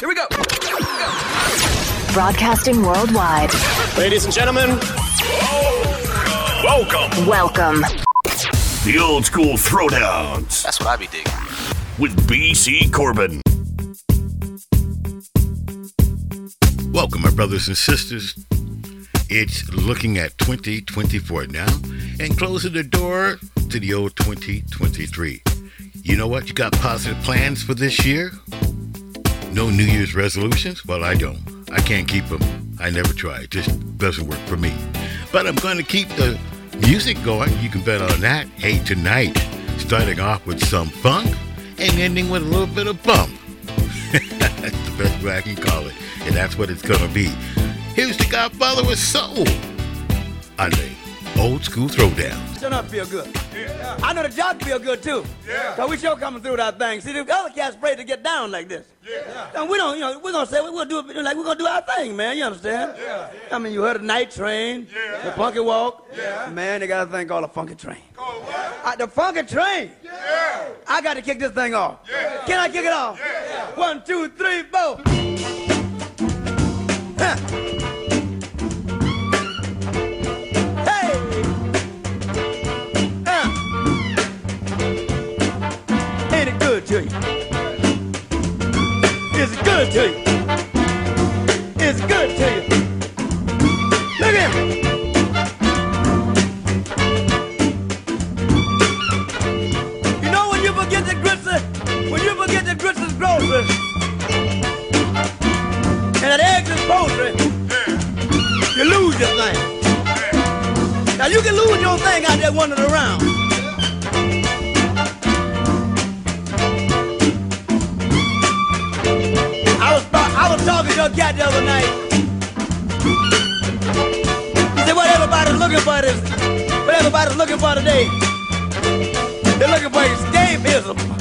Here we go. Broadcasting worldwide. Ladies and gentlemen, Welcome. Welcome. The old school throwdowns That's what I be digging. with BC Corbin. Welcome, my brothers and sisters. It's looking at 2024 now and closing the door to the old 2023. You know what? You got positive plans for this year? No New Year's resolutions? Well, I don't. I can't keep them. I never try. It just doesn't work for me. But I'm going to keep the music going. You can bet on that. Hey, tonight, starting off with some funk and ending with a little bit of bump. that's the best way I can call it. And that's what it's going to be. Here's the Godfather with Soul on the Old School Throwdown. Shut up, feel good. Yeah. I know the jock feel good too. Yeah. Cause we sure coming through that thing. See, the other cats afraid to get down like this. Yeah. And we don't, you know, we're gonna say we're gonna do it like we're gonna do our thing, man. You understand? Yeah. I mean, you heard of Night Train, yeah. the Funky Walk. Yeah. Man, they got a thing called a Funky Train. Called what? Uh, the Funky Train. Yeah. I got to kick this thing off. Yeah. Can I kick it off? Yeah. One, two, three, four. Huh. To you? Is it good to you? Is it good to you? Look at him. You know when you forget the grits, when you forget the grits is and that eggs is poultry, you lose your thing. Now you can lose your thing out there wandering around. Was talking to a cat the other night. He said, "What everybody's looking for is what everybody's looking for today. They're looking for escapism."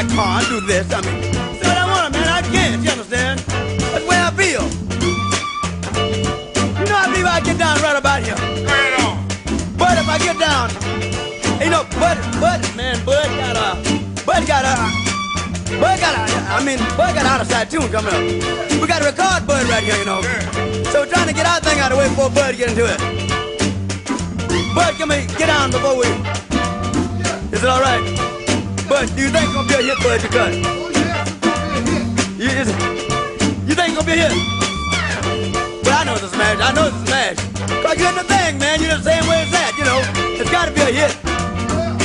I can't do this. I mean, say what I want, man. I can't. You understand? That's the way I feel. You know, I believe I get down right about here. Right on. But if I get down, you know, Bud, Bud, man, Bud got a, Bud got a, Bud got a, I mean, Bud got out of side tune coming up. We got to record Bud right here, you know. So we're trying to get our thing out of the way before Bud get into it. Bud, come here, get down before we. Is it all right? Do you think it's gonna be a hit, Bud? You cut. You, is it, you think it's gonna be a hit? But I know it's a smash. I know it's a smash. Cause you're in the thing, man. You're the same way as that, you know. It's gotta be a hit.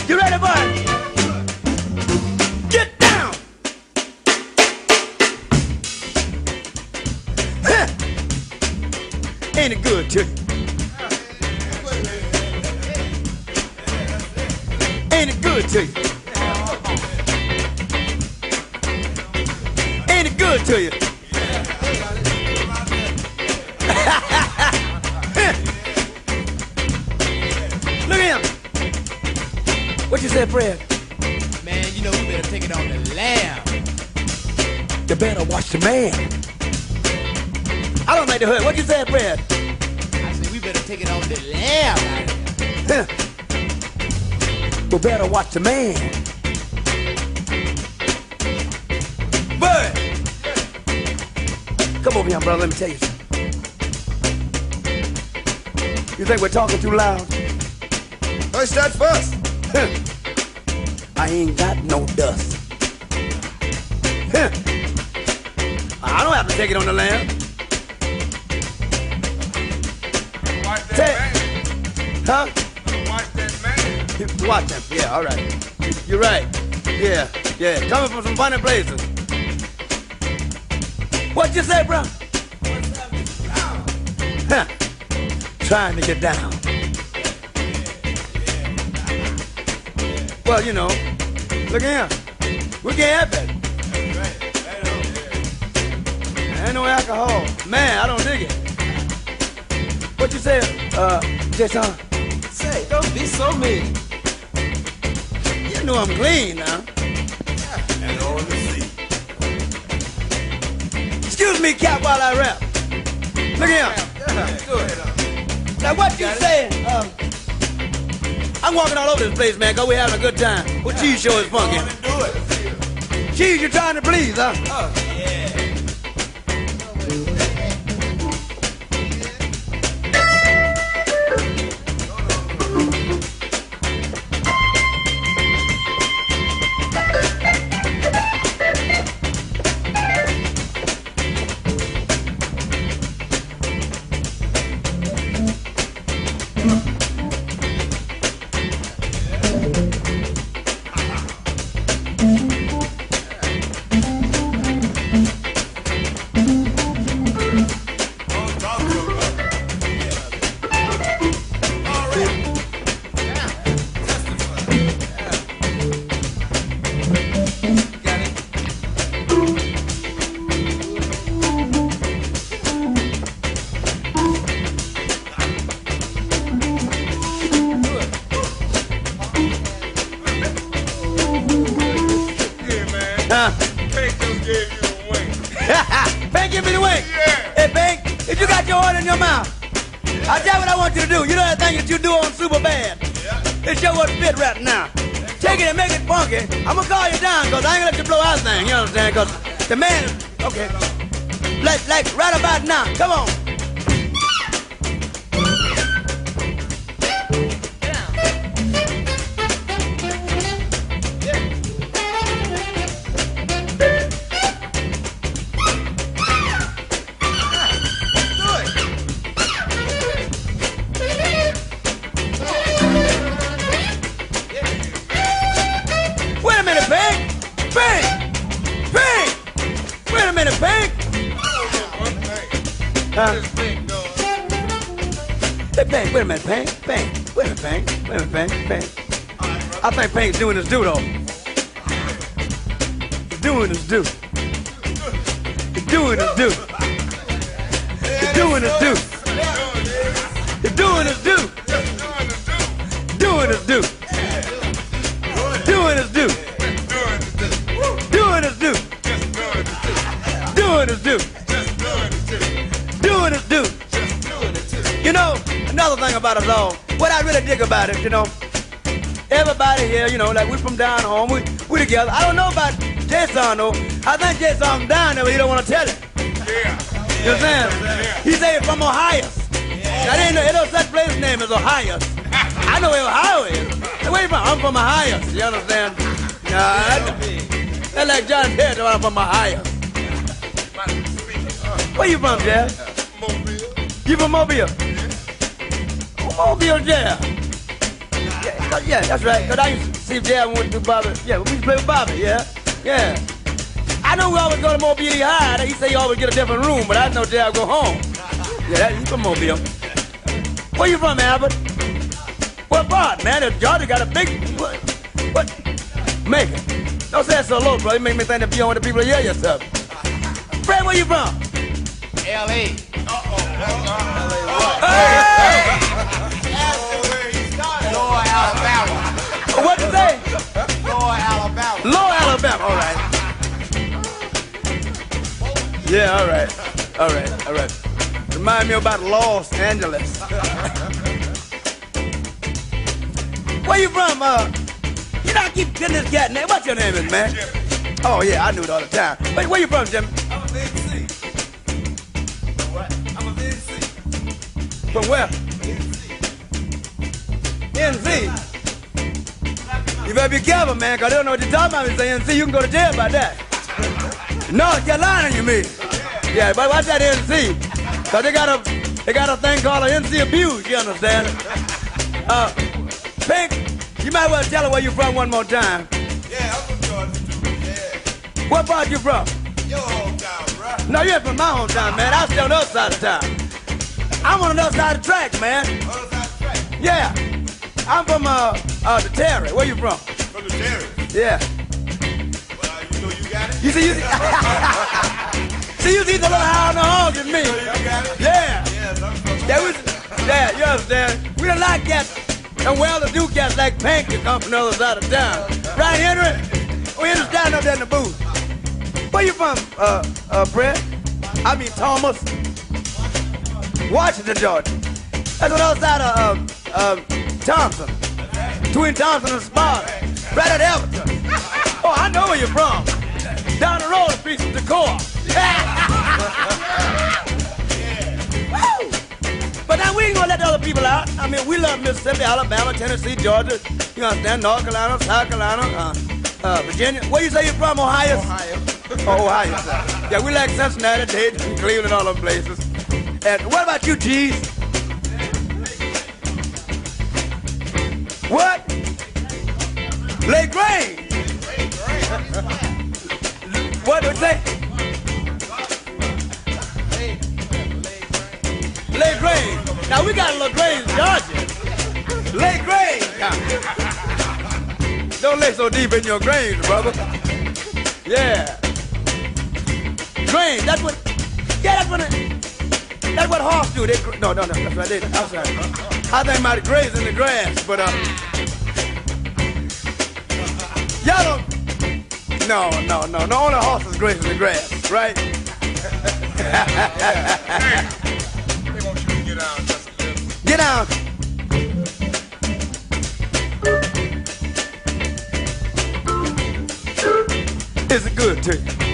You ready, Bud? Get down! Ain't it good to you? Ain't it good to you? To you? Look at him. What you said, Fred? Man, you know we better take it on the lamb. You better watch the man. I don't like the hood. What you said, Fred? I said we better take it on the lamb. You better watch the man. Over here, brother. Let me tell you something. You think we're talking too loud? I start first. I ain't got no dust. I don't have to take it on the lamb. That man. Huh? Watch that man. Watch them. Yeah, all right. You're right. Yeah, yeah. Coming from some funny places. What you say, bro? Huh. Trying to get down. Well, you know, look here. We can't have it. Ain't no alcohol. Man, I don't dig it. What you say, uh, Jason? Say, don't be so mean. You know I'm clean now. Me, Cap, while I rap. Look at here. Now what you saying? Um, I'm walking all over this place, man, cause we're having a good time. What cheese show is funky? Cheese, you're trying to please, huh? On wait a minute, Bank. Bank. Wait a minute, Bank. Wait a minute, Bank. Bank. I think Bank's doing his due, though. He's doing his due. He's doing his due. He's doing his due. What dig about it, you know, everybody here, you know, like we from down home, we, we together. I don't know about Jason, though. I think Jason down there, but he don't want to tell it. Yeah. You understand? He say he's from Ohio. Now, there ain't no, ain't no such place name as Ohio. I know where Ohio is. Where you from? I'm from Ohio. You understand? Nah, I- that's like John Terry, I'm from Ohio. Where you from, Jeff? Mobile. You from Mobile? Mobile, yeah. Yeah, that's right. Cause I used to see Jeff went to Bobby. Yeah, we used to play with Bobby. Yeah, yeah. I know we always go to Mobile High. He say you always get a different room, but I know Jeff go home. Yeah, that, he from Mobile. Where you from, Albert? What part, man? If Georgia got a big what? What? Macon. Don't say it so low, bro. You make me think that you don't want the people to hear yourself. Fred, where you from? L.A. Lower Yeah, all right. All right, all right. Remind me about Los Angeles. Where you from? Uh, you know, I keep getting this cat name. What's your name is, man? Oh, yeah, I knew it all the time. Wait, where you from, Jim? I'm a VNC. What? I'm a VNC. From where? NZ. You better be careful, man, because they don't know what you're talking about. Say NC, you can go to jail about that. North Carolina, you mean? Yeah, but watch that NC. They got a they got a thing called an NC abuse, you understand? Uh, Pink, you might as well tell her where you from one more time. Yeah, I'm from Georgia too. Yeah. What part you from? Your hometown. No, you ain't from my hometown, man. I stay on the other side of town. I'm on the other side of the track, man. Other side of the track. Yeah. I'm from uh uh the Terry. Where you from? From the Terry. Yeah. Well, you see, you see, see, you see the little higher on the hog than me. Yeah. Yeah, we, Yeah, you understand? We don't like cats. And well-to-do cats like Pink to come from the other side of town. Right, Henry? We understand up there in the booth. Where you from, uh, uh, Fred? I mean, Thomas. Washington, Georgia. That's on the other side of, um, um, Thomson. Twin Thomson and Sparta. Right at Everton. Oh, I know where you're from. Down the road, a piece of decor. Woo! But now we ain't gonna let the other people out. I mean, we love Mississippi, Alabama, Tennessee, Georgia. You understand? North Carolina, South Carolina, uh, uh, Virginia. Where you say you're from? Ohio? Ohio. Oh, Ohio. Yeah, we like Cincinnati, Dayton, Cleveland, all them places. And what about you, G's? What? Lake Grange. What do you say? Lake Grange. Now we got La Grange, Georgia. Lake Grange. Don't lay so deep in your grains, brother. Yeah. Grange, that's what, yeah, that's what, it, that's what horse do. They, no, no, no, that's what they, I'm sorry. I think might graze in the grass, but, uh, y'all don't, no, no, no, no, only horses graze in the grass, right? They want you to get little. Get. Is it good to you?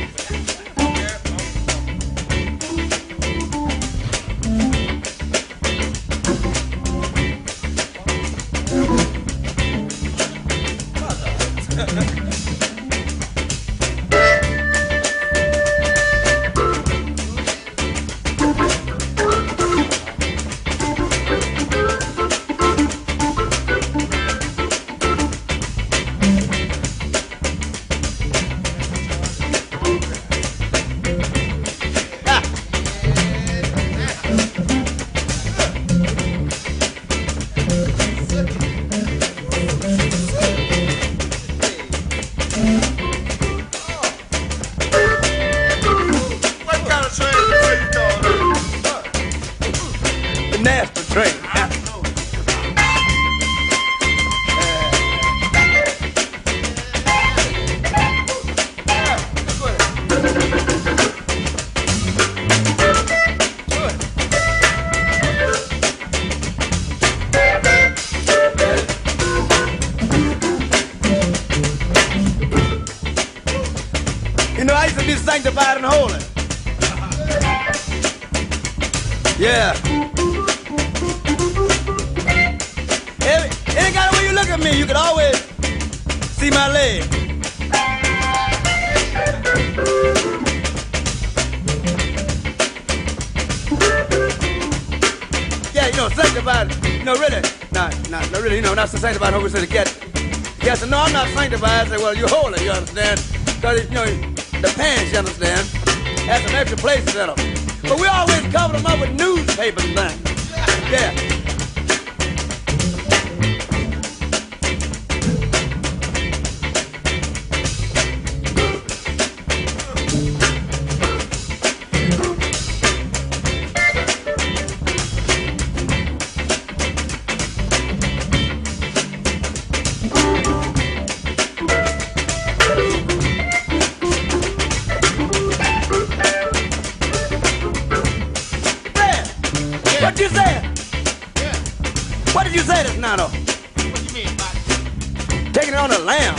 Taking it on a lamb.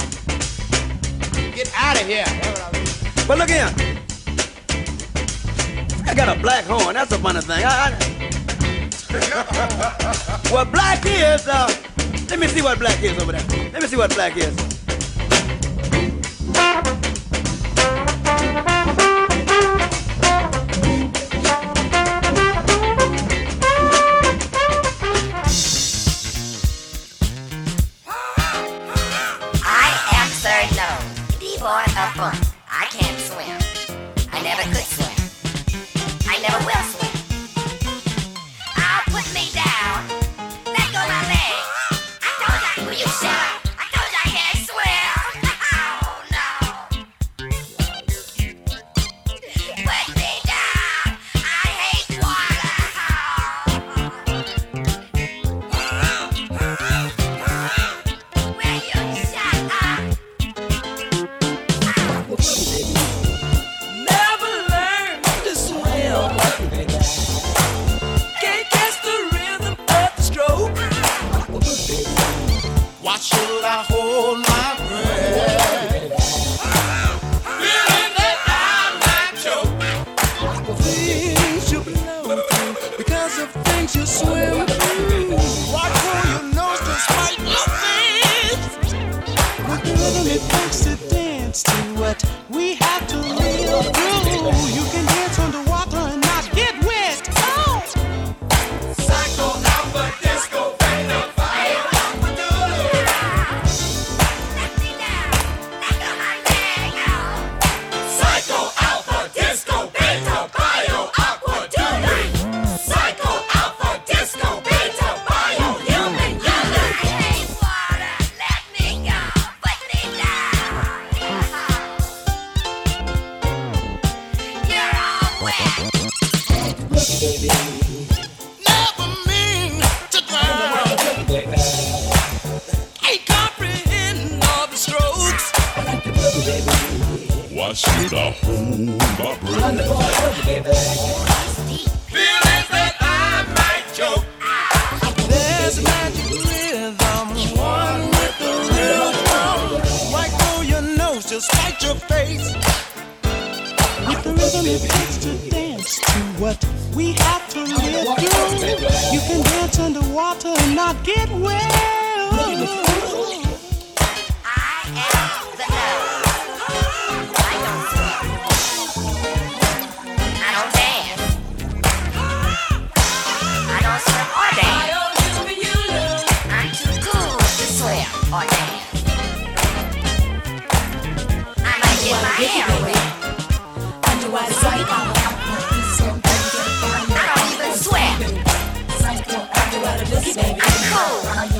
Get out of here. That's what I mean. But look here. I got a black horn. That's a funny thing. I, I... well, black is, uh, let me see what black is over there. Let me see what black is. why should I hold my breath? Feelings that I might choke. There's a magic rhythm, one with the rhythm, drum. Right through your nose, just like your face. With the rhythm it takes to dance to what we have to live through. You can dance underwater and not get wet. I am the house. Baby. I'm cold.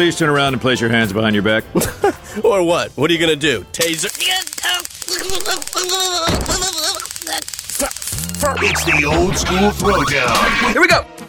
please turn around and place your hands behind your back? or what? What are you going to do? Taser? It's the old school throwdown. Here we go.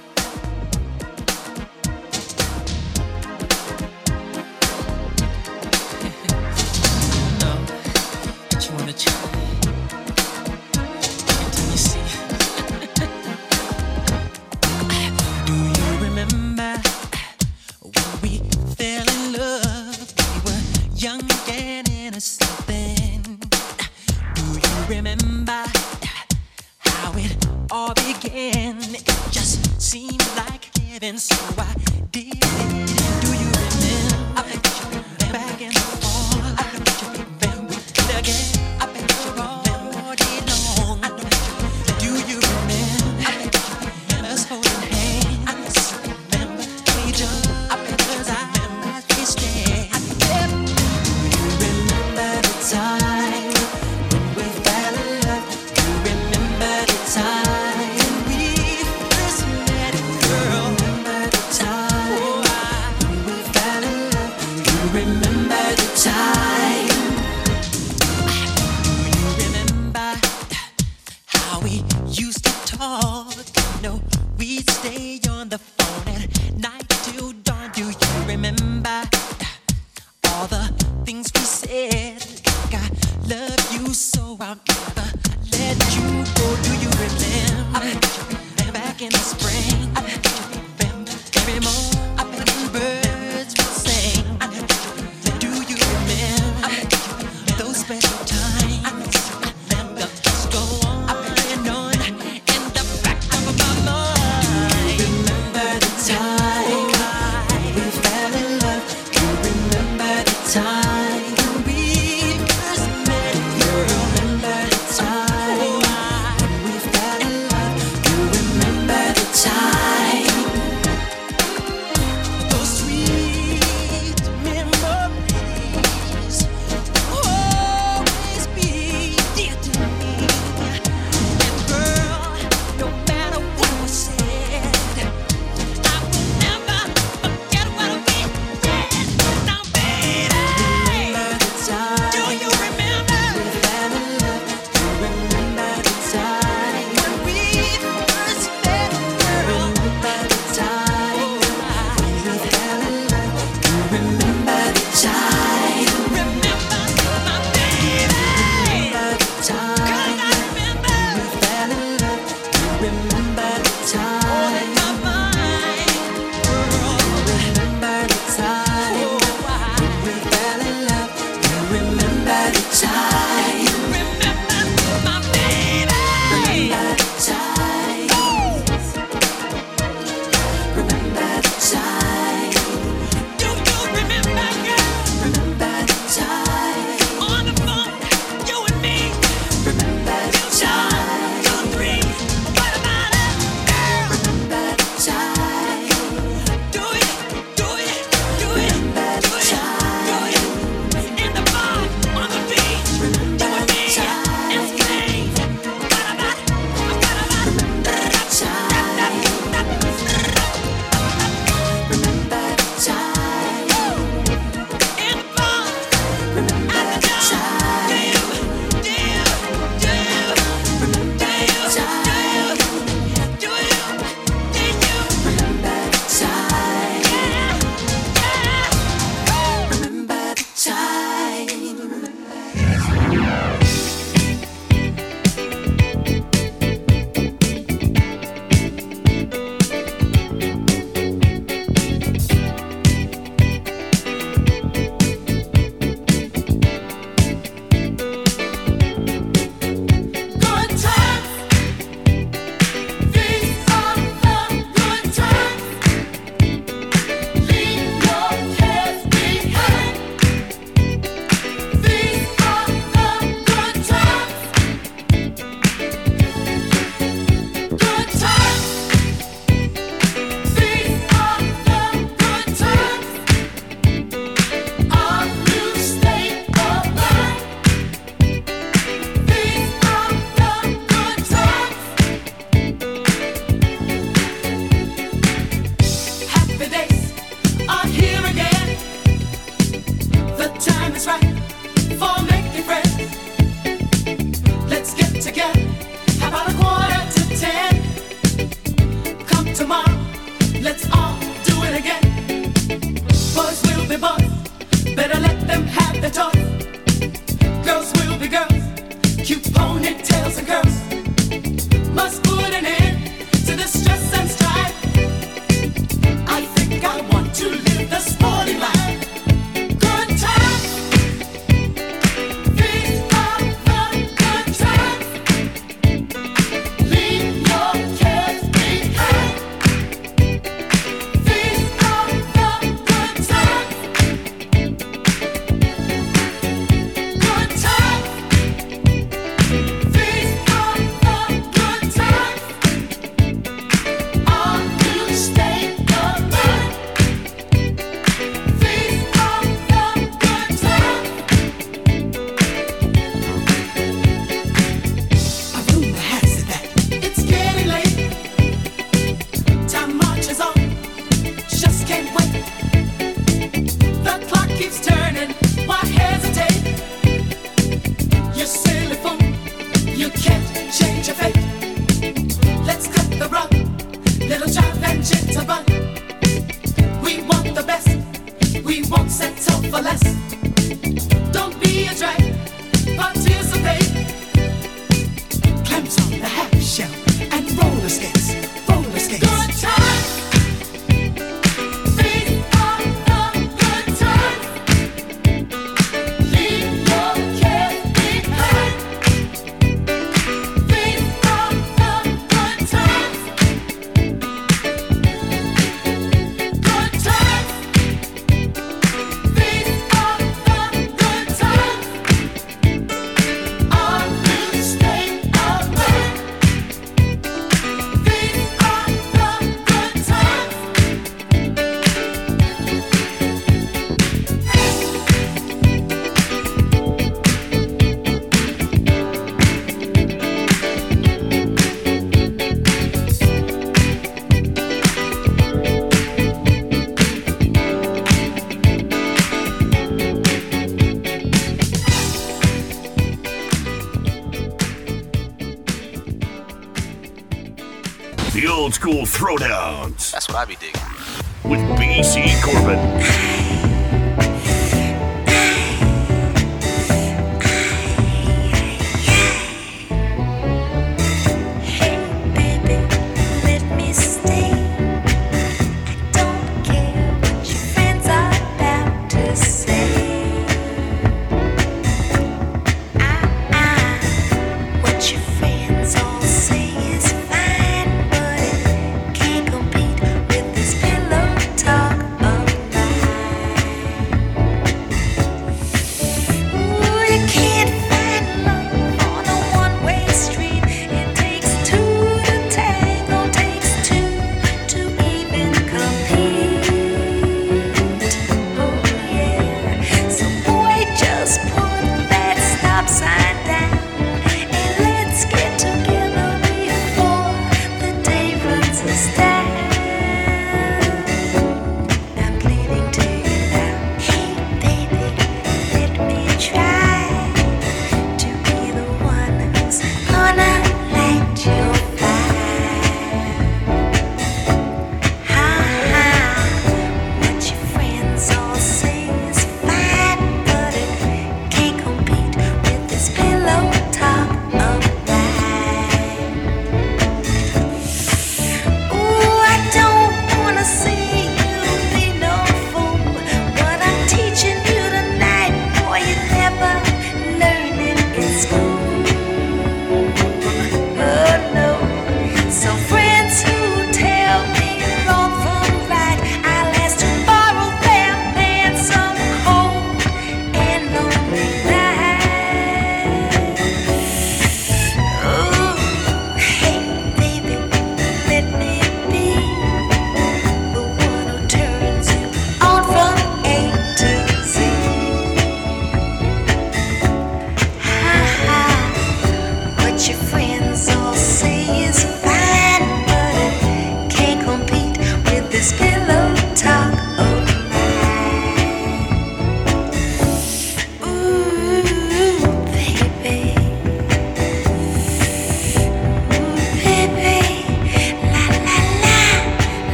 That's what I be digging.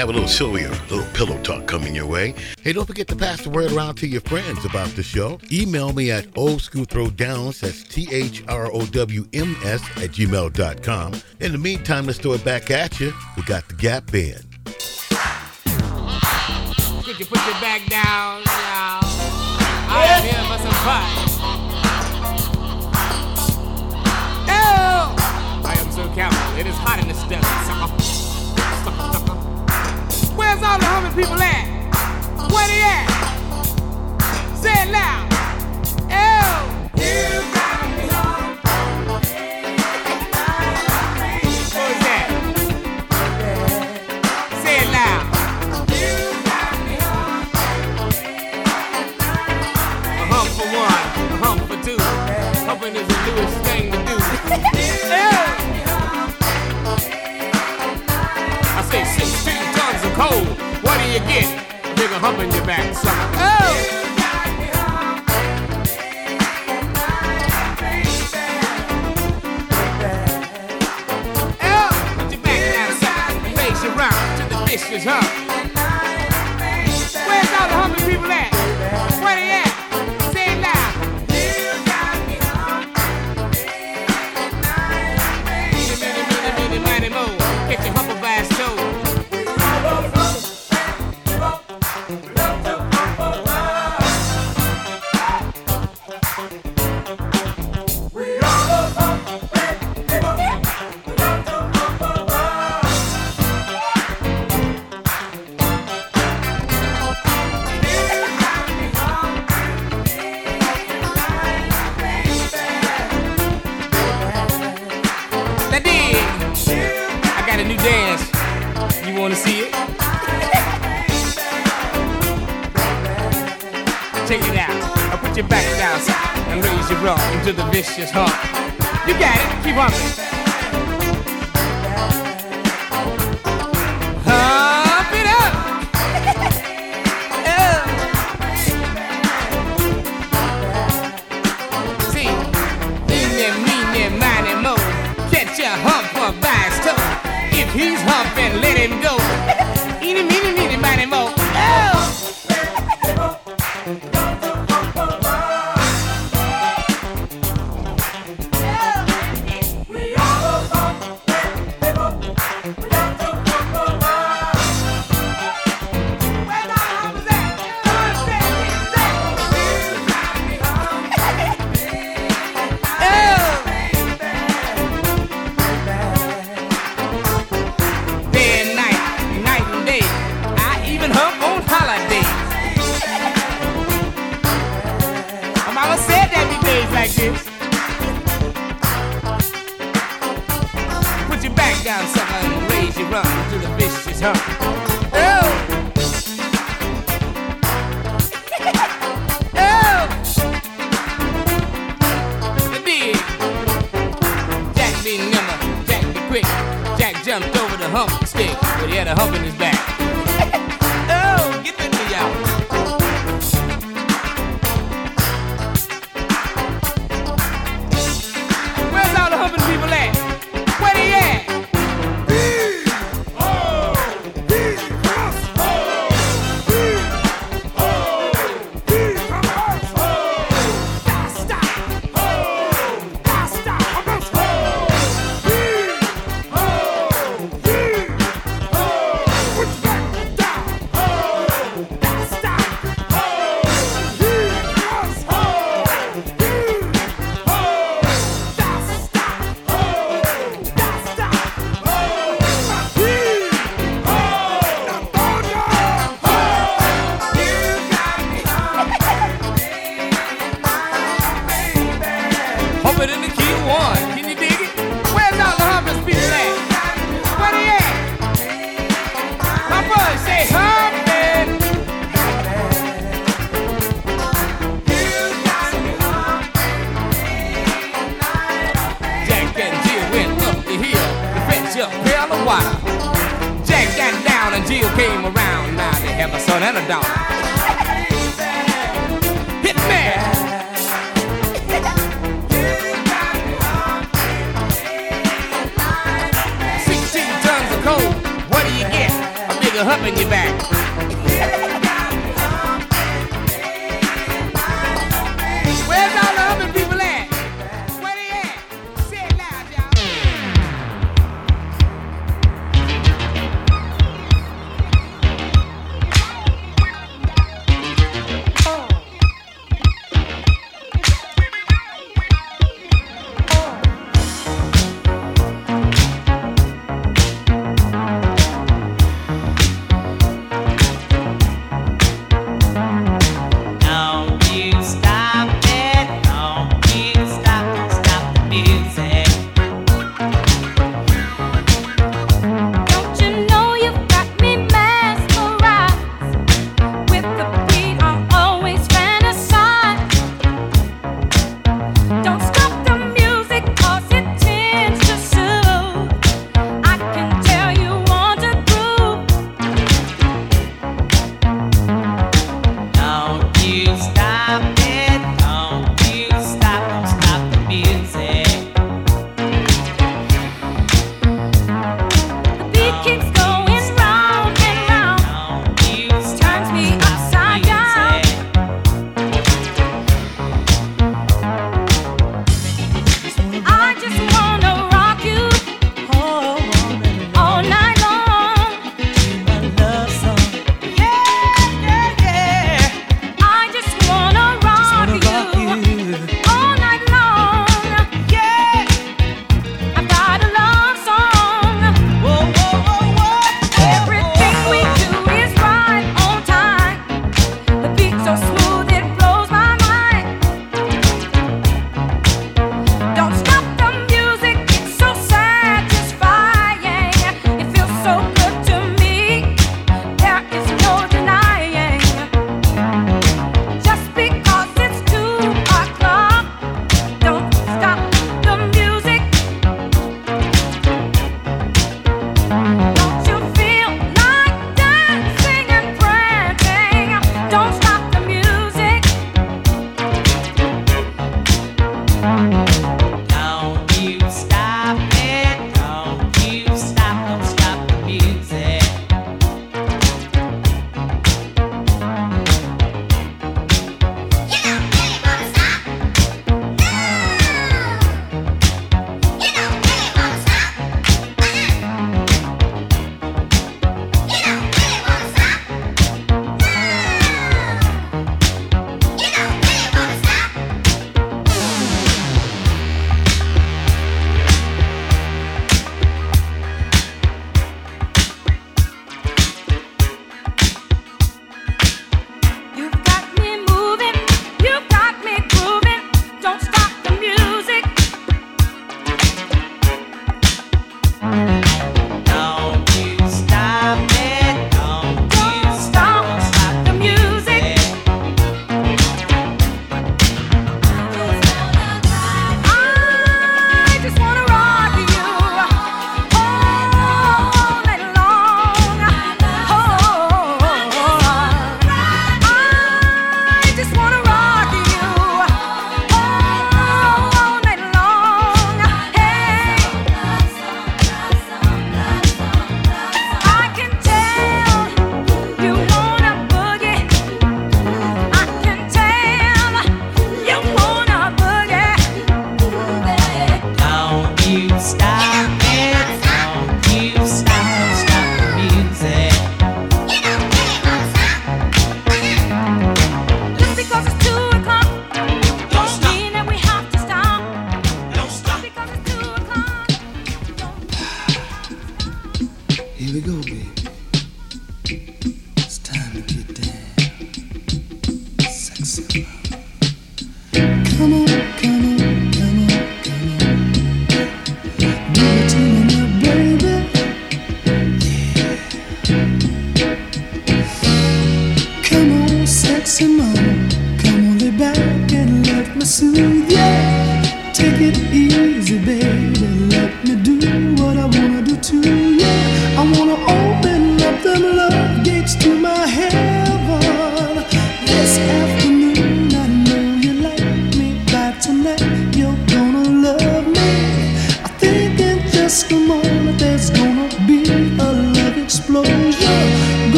Have a little a little pillow talk coming your way. Hey, don't forget to pass the word around to your friends about the show. Email me at old school throwdowns, that's T H R O W M S at gmail.com. In the meantime, let's throw it back at you. We got the Gap Band. Could you put your back down, y'all? I am here for some fun. Oh! I am so careful. It is hot in the stuff. Where's all the humming people at? Where they at? Say it loud. Humping is the newest thing to do. tons. What do you get? Nigga humping your back, sucker. Oh! Put wanna see it? Check it out. Now put your back down and raise your rump into the vicious hump. You got it. Keep humping.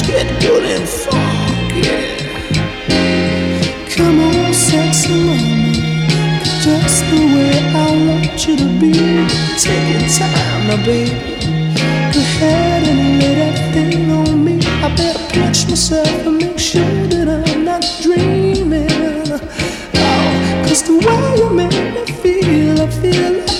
get good and funky. Come on, sexy mama, just the way I want you to be. Take your time, now, baby. Go ahead and lay that thing on me. I better pinch myself and make sure that I'm not dreaming. Oh, cause the way you make me feel, I feel.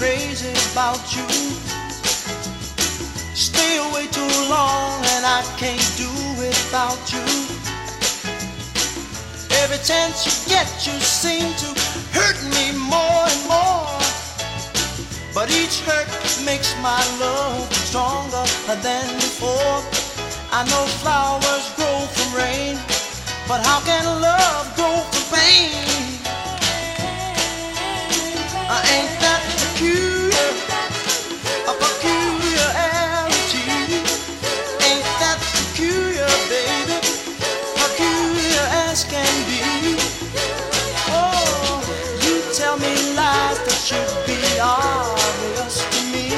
Crazy about you. Stay away too long, and I can't do without you. Every chance you get, you seem to hurt me more and more. But each hurt makes my love stronger than before. I know flowers grow from rain, but how can love grow from pain? Peculiar? A peculiarity. Ain't that peculiar, baby? Peculiar as can be. Oh, you tell me lies that should be obvious to me.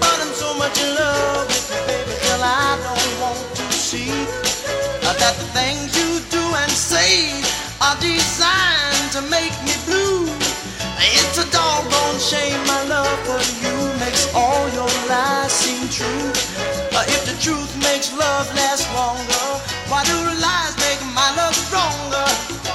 But I'm so much in love with you, baby, till I don't want to see that the things you do and say are designed to make me blue. It's a doggone shame my love for you makes all your lies seem true. Uh, if the truth makes love last longer, why do the lies make my love stronger?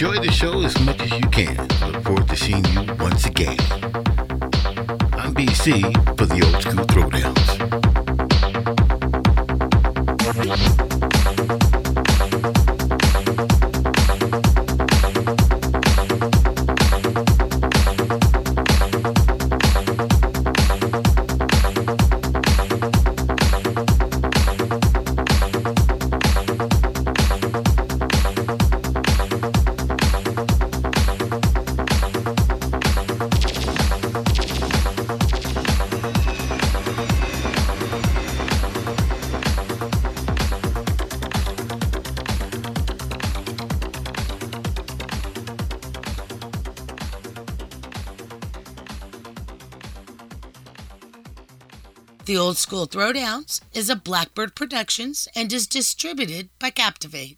Enjoy the show, shows. School Throwdowns is a Blackbird Productions and is distributed by Captivate.